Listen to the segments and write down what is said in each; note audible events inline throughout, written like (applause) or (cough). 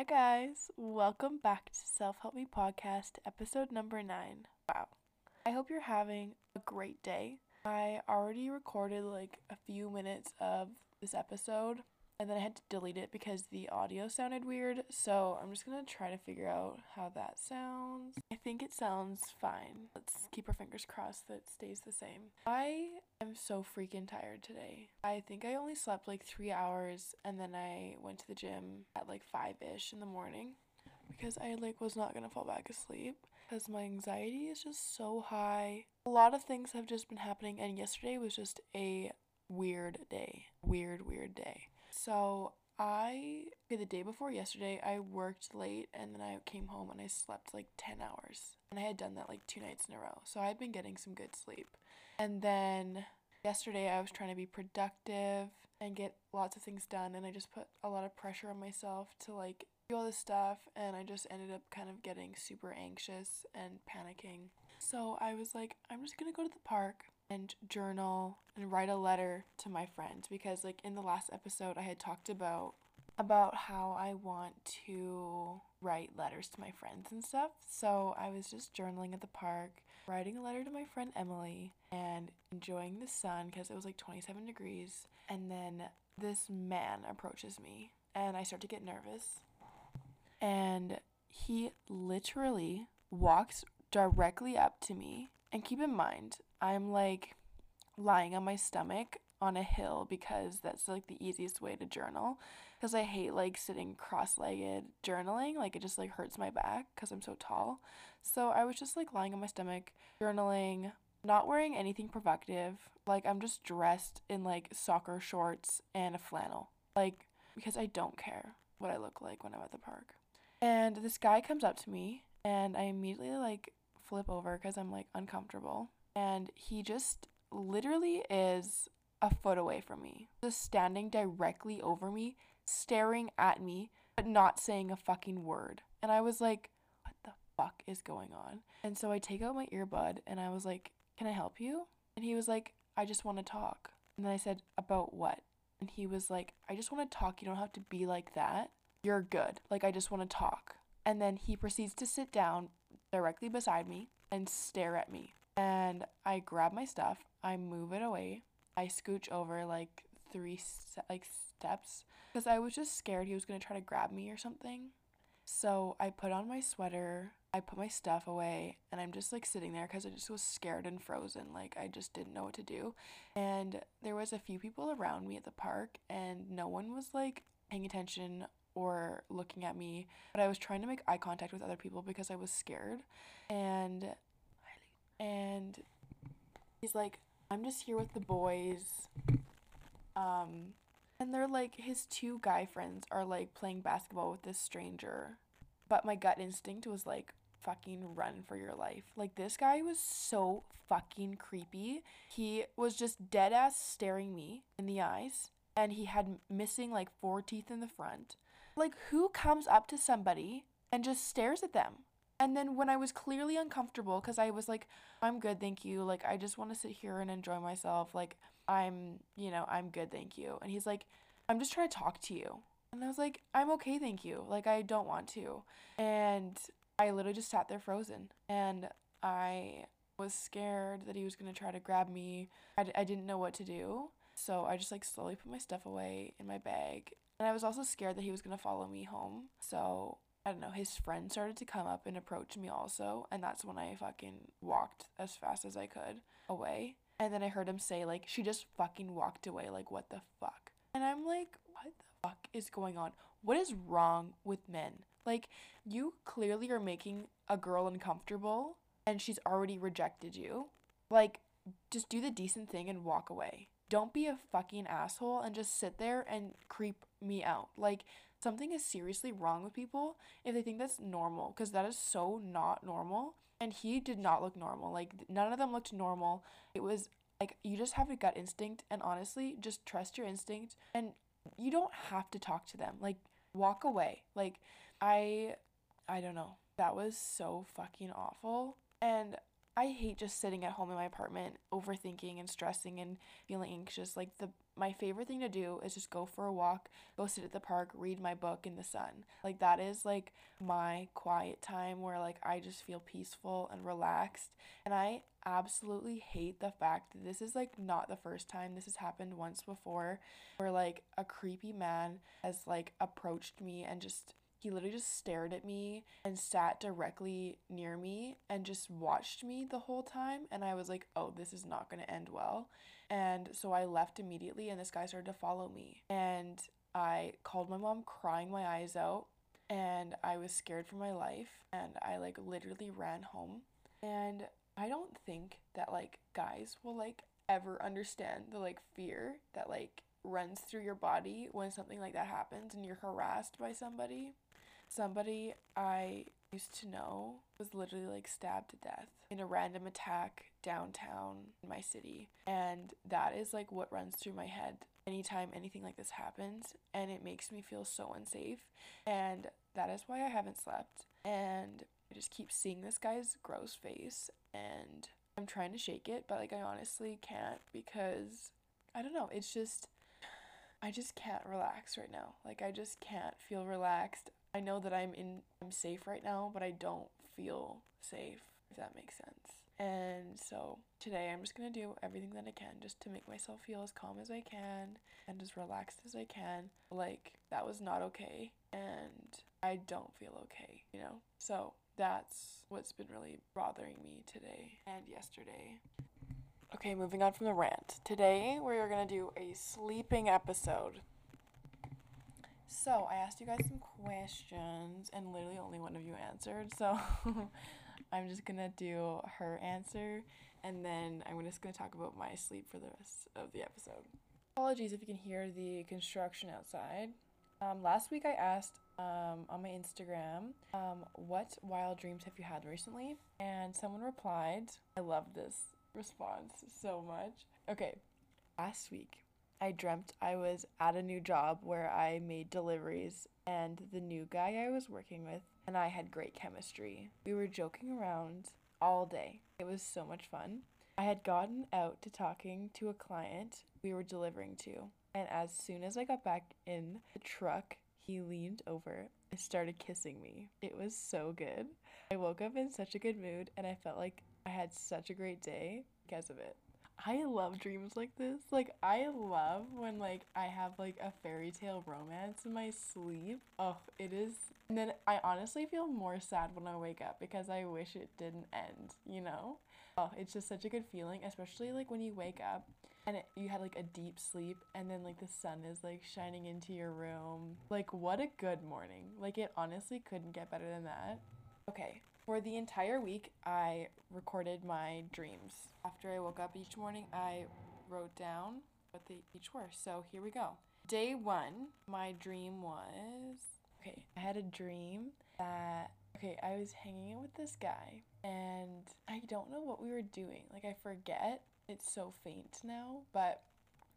Hi, guys. Welcome back to Self Help Me Podcast, episode number nine. Wow. I hope you're having a great day. I already recorded like a few minutes of this episode and then I had to delete it because the audio sounded weird. So I'm just gonna try to figure out how that sounds. I think it sounds fine. Let's keep our fingers crossed that it stays the same. I am so freaking tired today. I think I only slept like three hours and then I went to the gym at like five ish in the morning because I like was not gonna fall back asleep because my anxiety is just so high. A lot of things have just been happening and yesterday was just a weird day. Weird, weird day. So I okay, the day before yesterday I worked late and then I came home and I slept like 10 hours. And I had done that like two nights in a row. So I had been getting some good sleep. And then yesterday I was trying to be productive and get lots of things done and I just put a lot of pressure on myself to like do all this stuff and I just ended up kind of getting super anxious and panicking. So I was like, I'm just gonna go to the park and journal and write a letter to my friend because like in the last episode I had talked about about how I want to write letters to my friends and stuff. So I was just journaling at the park, writing a letter to my friend Emily and enjoying the sun because it was like 27 degrees. And then this man approaches me and I start to get nervous. And he literally walks directly up to me. And keep in mind, I'm like lying on my stomach on a hill because that's like the easiest way to journal because I hate like sitting cross-legged journaling like it just like hurts my back cuz I'm so tall. So I was just like lying on my stomach journaling, not wearing anything provocative. Like I'm just dressed in like soccer shorts and a flannel. Like because I don't care what I look like when I'm at the park. And this guy comes up to me and I immediately like flip over cuz I'm like uncomfortable and he just literally is a foot away from me, just standing directly over me, staring at me, but not saying a fucking word. And I was like, what the fuck is going on? And so I take out my earbud and I was like, can I help you? And he was like, I just want to talk. And then I said, about what? And he was like, I just want to talk. You don't have to be like that. You're good. Like, I just want to talk. And then he proceeds to sit down directly beside me and stare at me and I grab my stuff, I move it away, I scooch over like three like steps because I was just scared he was gonna try to grab me or something. So I put on my sweater, I put my stuff away, and I'm just like sitting there because I just was scared and frozen. Like I just didn't know what to do. And there was a few people around me at the park, and no one was like paying attention or looking at me. But I was trying to make eye contact with other people because I was scared. And and he's like, I'm just here with the boys. Um, and they're like, his two guy friends are like playing basketball with this stranger. But my gut instinct was like, fucking run for your life. Like, this guy was so fucking creepy. He was just dead ass staring me in the eyes. And he had missing like four teeth in the front. Like, who comes up to somebody and just stares at them? And then when I was clearly uncomfortable, because I was like, I'm good, thank you. Like, I just want to sit here and enjoy myself. Like, I'm, you know, I'm good, thank you. And he's like, I'm just trying to talk to you. And I was like, I'm okay, thank you. Like, I don't want to. And I literally just sat there frozen. And I was scared that he was going to try to grab me. I d- I didn't know what to do. So I just like slowly put my stuff away in my bag. And I was also scared that he was going to follow me home. So I don't know, his friend started to come up and approach me also, and that's when I fucking walked as fast as I could away. And then I heard him say, like, she just fucking walked away, like, what the fuck? And I'm like, what the fuck is going on? What is wrong with men? Like, you clearly are making a girl uncomfortable, and she's already rejected you. Like, just do the decent thing and walk away. Don't be a fucking asshole and just sit there and creep me out. Like, something is seriously wrong with people if they think that's normal because that is so not normal and he did not look normal like none of them looked normal. It was like you just have a gut instinct and honestly just trust your instinct and you don't have to talk to them like walk away. Like i i don't know. That was so fucking awful and I hate just sitting at home in my apartment, overthinking and stressing and feeling anxious. Like the my favorite thing to do is just go for a walk, go sit at the park, read my book in the sun. Like that is like my quiet time where like I just feel peaceful and relaxed. And I absolutely hate the fact that this is like not the first time this has happened once before where like a creepy man has like approached me and just he literally just stared at me and sat directly near me and just watched me the whole time. And I was like, oh, this is not going to end well. And so I left immediately, and this guy started to follow me. And I called my mom, crying my eyes out. And I was scared for my life. And I like literally ran home. And I don't think that like guys will like ever understand the like fear that like runs through your body when something like that happens and you're harassed by somebody. Somebody I used to know was literally like stabbed to death in a random attack downtown in my city. And that is like what runs through my head anytime anything like this happens. And it makes me feel so unsafe. And that is why I haven't slept. And I just keep seeing this guy's gross face. And I'm trying to shake it, but like I honestly can't because I don't know. It's just. I just can't relax right now. Like I just can't feel relaxed. I know that I'm in I'm safe right now, but I don't feel safe, if that makes sense. And so today I'm just gonna do everything that I can just to make myself feel as calm as I can and as relaxed as I can. Like that was not okay and I don't feel okay, you know? So that's what's been really bothering me today and yesterday. Okay, moving on from the rant. Today we are gonna do a sleeping episode. So I asked you guys some questions, and literally only one of you answered. So (laughs) I'm just gonna do her answer, and then I'm just gonna talk about my sleep for the rest of the episode. Apologies if you can hear the construction outside. Um, last week I asked um, on my Instagram, um, what wild dreams have you had recently? And someone replied, I love this response so much. Okay, last week I dreamt I was at a new job where I made deliveries, and the new guy I was working with and I had great chemistry. We were joking around all day. It was so much fun. I had gotten out to talking to a client we were delivering to, and as soon as I got back in the truck, he leaned over and started kissing me. It was so good. I woke up in such a good mood, and I felt like I had such a great day because of it. I love dreams like this. Like I love when like I have like a fairy tale romance in my sleep. Oh, it is. And then I honestly feel more sad when I wake up because I wish it didn't end, you know? Oh, it's just such a good feeling, especially like when you wake up and it, you had like a deep sleep and then like the sun is like shining into your room. Like what a good morning. Like it honestly couldn't get better than that. Okay, for the entire week, I recorded my dreams. After I woke up each morning, I wrote down what they each were. So here we go. Day one, my dream was okay, I had a dream that okay, I was hanging out with this guy and I don't know what we were doing. Like I forget. It's so faint now, but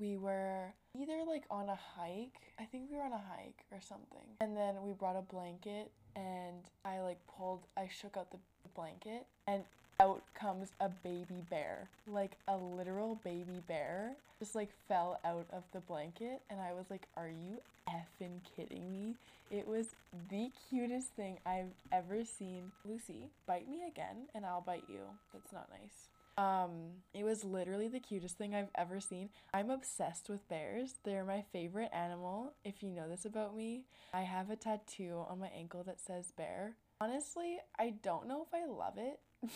we were either like on a hike. I think we were on a hike or something. And then we brought a blanket and I like pulled, I shook out the blanket, and out comes a baby bear. Like a literal baby bear just like fell out of the blanket, and I was like, Are you effing kidding me? It was the cutest thing I've ever seen. Lucy, bite me again, and I'll bite you. That's not nice. Um, it was literally the cutest thing I've ever seen. I'm obsessed with bears. They're my favorite animal. If you know this about me, I have a tattoo on my ankle that says bear. Honestly, I don't know if I love it. (laughs)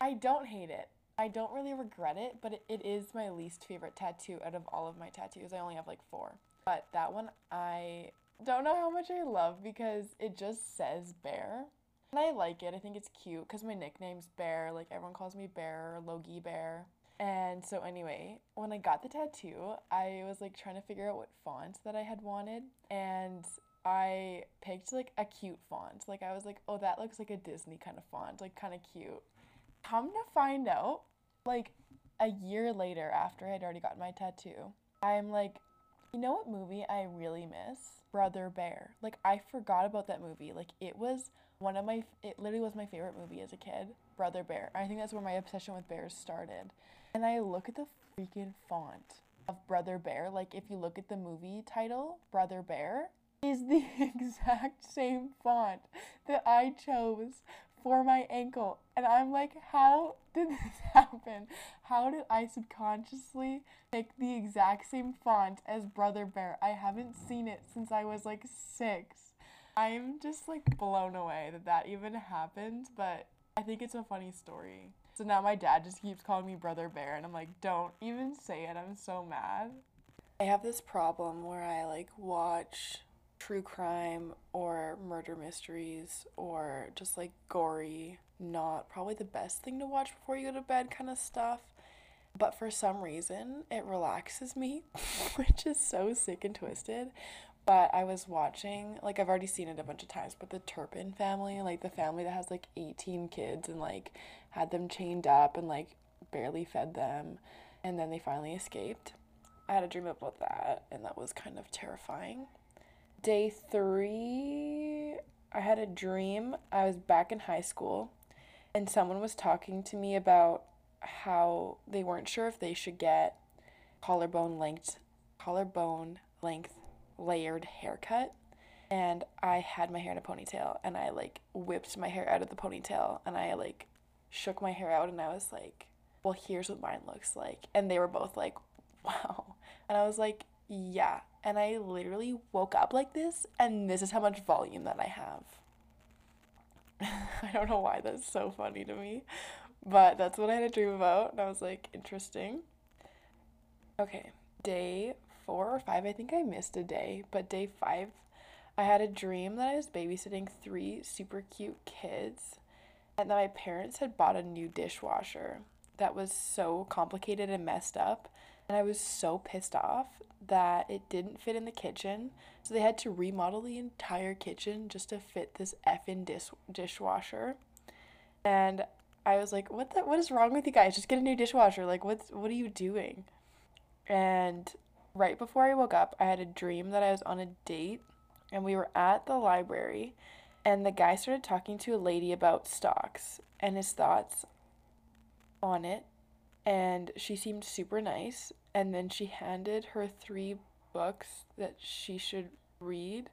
I don't hate it. I don't really regret it, but it, it is my least favorite tattoo out of all of my tattoos. I only have like four. But that one I don't know how much I love because it just says bear. And I like it. I think it's cute because my nickname's Bear. Like everyone calls me Bear Logie Bear. And so anyway, when I got the tattoo, I was like trying to figure out what font that I had wanted and I picked like a cute font. Like I was like, "Oh, that looks like a Disney kind of font, like kind of cute." Come to find out, like a year later after I had already gotten my tattoo, I'm like You know what movie I really miss? Brother Bear. Like I forgot about that movie. Like it was one of my it literally was my favorite movie as a kid. Brother Bear. I think that's where my obsession with bears started. And I look at the freaking font of Brother Bear. Like if you look at the movie title, Brother Bear is the (laughs) exact same font that I chose for my ankle. And I'm like, how did this (laughs) happen? How did I subconsciously pick the exact same font as Brother Bear? I haven't seen it since I was like six. I'm just like blown away that that even happened, but I think it's a funny story. So now my dad just keeps calling me Brother Bear, and I'm like, don't even say it. I'm so mad. I have this problem where I like watch true crime or murder mysteries or just like gory, not probably the best thing to watch before you go to bed kind of stuff. But for some reason, it relaxes me, (laughs) which is so sick and twisted. But I was watching, like, I've already seen it a bunch of times, but the Turpin family, like the family that has like 18 kids and like had them chained up and like barely fed them, and then they finally escaped. I had a dream about that, and that was kind of terrifying day three, I had a dream. I was back in high school, and someone was talking to me about how they weren't sure if they should get collarbone length, collarbone length layered haircut. And I had my hair in a ponytail, and I like whipped my hair out of the ponytail, and I like shook my hair out, and I was like, "Well, here's what mine looks like." And they were both like, (laughs) "Wow," and I was like, "Yeah." and I literally woke up like this, and this is how much volume that I have. (laughs) I don't know why that's so funny to me, but that's what I had a dream about, and I was like, interesting. Okay, day four or five, I think I missed a day, but day five, I had a dream that I was babysitting three super cute kids, and that my parents had bought a new dishwasher that was so complicated and messed up. And I was so pissed off that it didn't fit in the kitchen. So they had to remodel the entire kitchen just to fit this effing dish- dishwasher. And I was like, what the, what is wrong with you guys? Just get a new dishwasher. Like what's what are you doing? And right before I woke up, I had a dream that I was on a date and we were at the library and the guy started talking to a lady about stocks and his thoughts on it and she seemed super nice and then she handed her three books that she should read.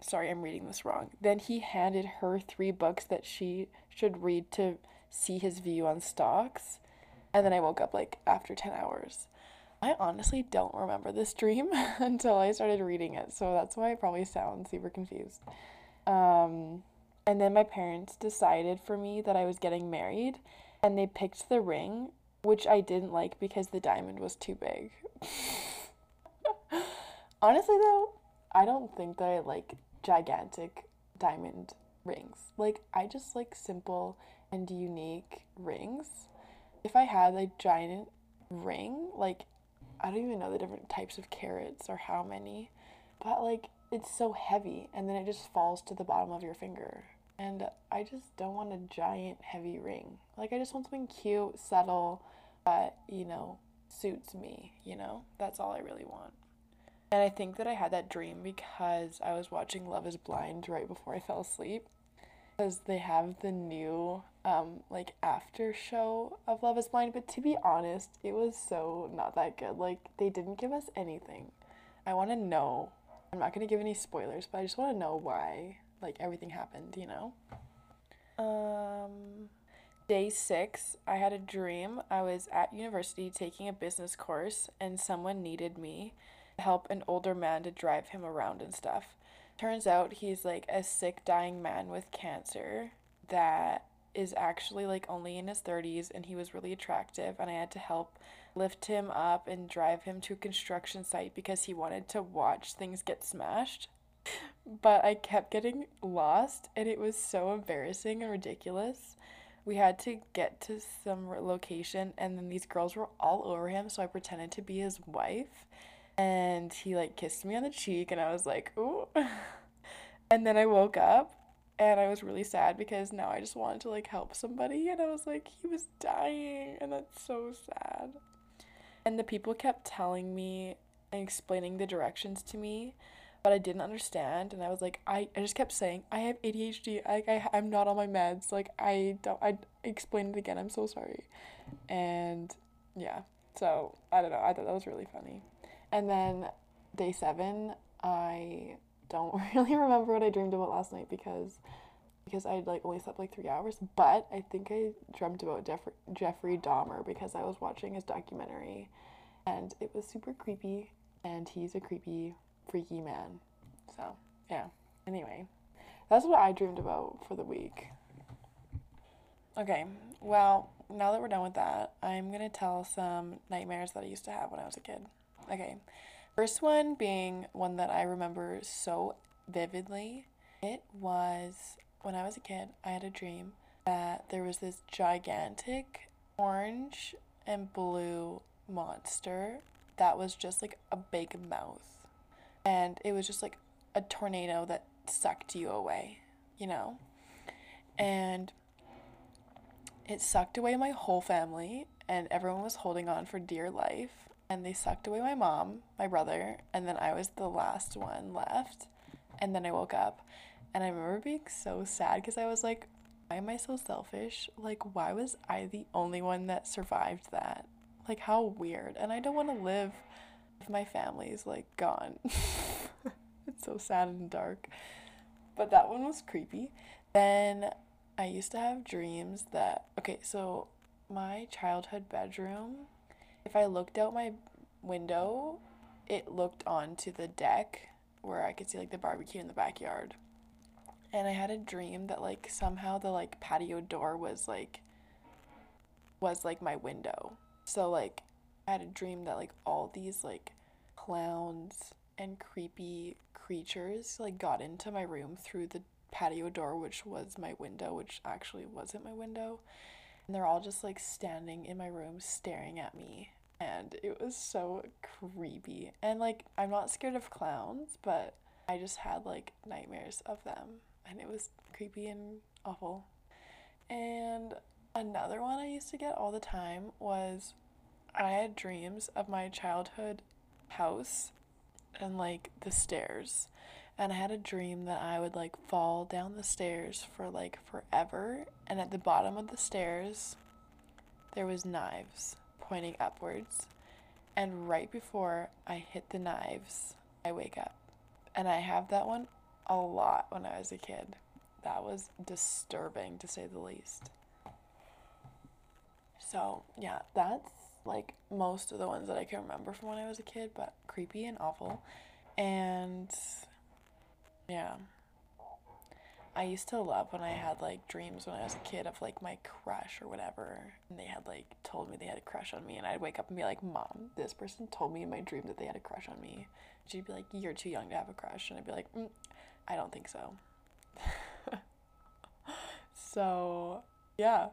Sorry, I'm reading this wrong. Then he handed her three books that she should read to see his view on stocks. And then I woke up like after 10 hours. I honestly don't remember this dream (laughs) until I started reading it, so that's why I probably sound super confused. Um, and then my parents decided for me that I was getting married, and they picked the ring which I didn't like because the diamond was too big. (laughs) Honestly, though, I don't think that I like gigantic diamond rings. Like, I just like simple and unique rings. If I had a giant ring, like, I don't even know the different types of carats or how many, but like, it's so heavy and then it just falls to the bottom of your finger. And I just don't want a giant heavy ring. Like, I just want something cute, subtle, that, you know, suits me, you know? That's all I really want. And I think that I had that dream because I was watching Love is Blind right before I fell asleep. Because they have the new, um, like, after show of Love is Blind. But to be honest, it was so not that good. Like, they didn't give us anything. I want to know. I'm not to give any spoilers, but I just want to know why, like, everything happened, you know? Um, Day six, I had a dream. I was at university taking a business course, and someone needed me to help an older man to drive him around and stuff. Turns out he's like a sick, dying man with cancer that is actually like only in his 30s, and he was really attractive, and I had to help lift him up and drive him to a construction site because he wanted to watch things get smashed. But I kept getting lost, and it was so embarrassing and ridiculous we had to get to some location and then these girls were all over him so i pretended to be his wife and he like kissed me on the cheek and i was like ooh (laughs) and then i woke up and i was really sad because now i just wanted to like help somebody and i was like he was dying and that's so sad and the people kept telling me and explaining the directions to me, but I didn't understand. And I was like, I, I just kept saying, I have ADHD. Like, I, I'm not on my meds. Like, I don't, I explained it again. I'm so sorry. And yeah, so I don't know. I thought that was really funny. And then day seven, I don't (laughs) really remember what I dreamed about last night because because I like only slept like three hours. But I think I dreamt about Jeffrey Jeffrey Dahmer because I was watching his documentary, and it was super creepy. And he's a creepy, freaky man. So yeah. Anyway, that's what I dreamed about for the week. Okay, well, now that we're done with that, I'm gonna tell some nightmares that I used to have when I was a kid. Okay, first one being one that I remember so vividly. It was when I was a kid, I had a dream that there was this gigantic orange and blue monster that was just like a big mouth. And it was just like a tornado that sucked you away, you know? And it sucked away my whole family, and everyone was holding on for dear life. And they sucked away my mom, my brother, and then I was the last one left. And then I woke up and I remember being so sad because I was like, why am I so selfish? Like, why was I the only one that survived that? Like, how weird. And I don't want to live if my family's like gone. (laughs) it's so sad and dark. But that one was creepy. Then I used to have dreams that, okay, so my childhood bedroom, if I looked out my window, it looked onto the deck where I could see like the barbecue in the backyard and I had a dream that like somehow the like patio door was like was like my window. So like I had a dream that like all these like clowns and creepy creatures like got into my room through the patio door which was my window, which actually wasn't my window. And they're all just like standing in my room staring at me. And it was so creepy. And like I'm not scared of clowns, but I just had like nightmares of them and it was creepy and awful. And another one I used to get all the time was I had dreams of my childhood house and like the stairs. And I had a dream that I would like fall down the stairs for like forever. And at the bottom of the stairs, there was knives pointing upwards. And right before I hit the knives, I wake up. And I have that one a lot when I was a kid. That was disturbing to say the least. So, yeah, that's like most of the ones that I can remember from when I was a kid, but creepy and awful. And yeah. I used to love when I had like dreams when I was a kid of like my crush or whatever. And they had like told me they had a crush on me. And I'd wake up and be like, Mom, this person told me in my dream that they had a crush on me. She'd be like, You're too young to have a crush. And I'd be like, mm, I don't think so. (laughs) so, yeah.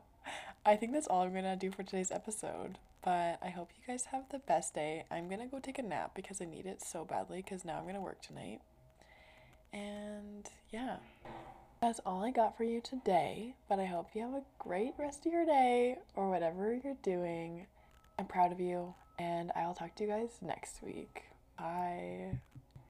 I think that's all I'm going to do for today's episode. But I hope you guys have the best day. I'm going to go take a nap because I need it so badly because now I'm going to work tonight. And yeah, that's all I got for you today. But I hope you have a great rest of your day or whatever you're doing. I'm proud of you. And I'll talk to you guys next week. Bye.